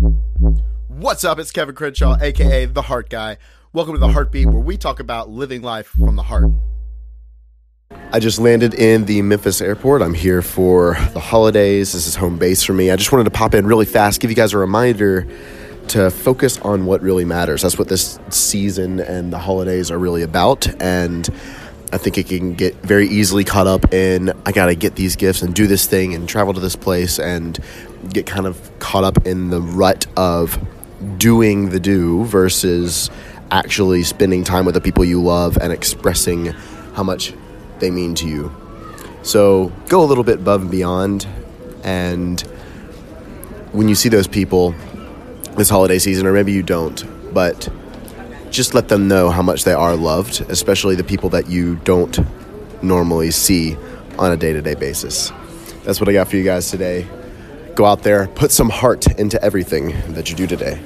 What's up? It's Kevin Crenshaw, aka The Heart Guy. Welcome to The Heartbeat, where we talk about living life from the heart. I just landed in the Memphis airport. I'm here for the holidays. This is home base for me. I just wanted to pop in really fast, give you guys a reminder to focus on what really matters. That's what this season and the holidays are really about. And I think it can get very easily caught up in I got to get these gifts and do this thing and travel to this place and get kind of caught up in the rut of doing the do versus actually spending time with the people you love and expressing how much they mean to you. So go a little bit above and beyond. And when you see those people this holiday season, or maybe you don't, but just let them know how much they are loved, especially the people that you don't normally see on a day to day basis. That's what I got for you guys today. Go out there, put some heart into everything that you do today.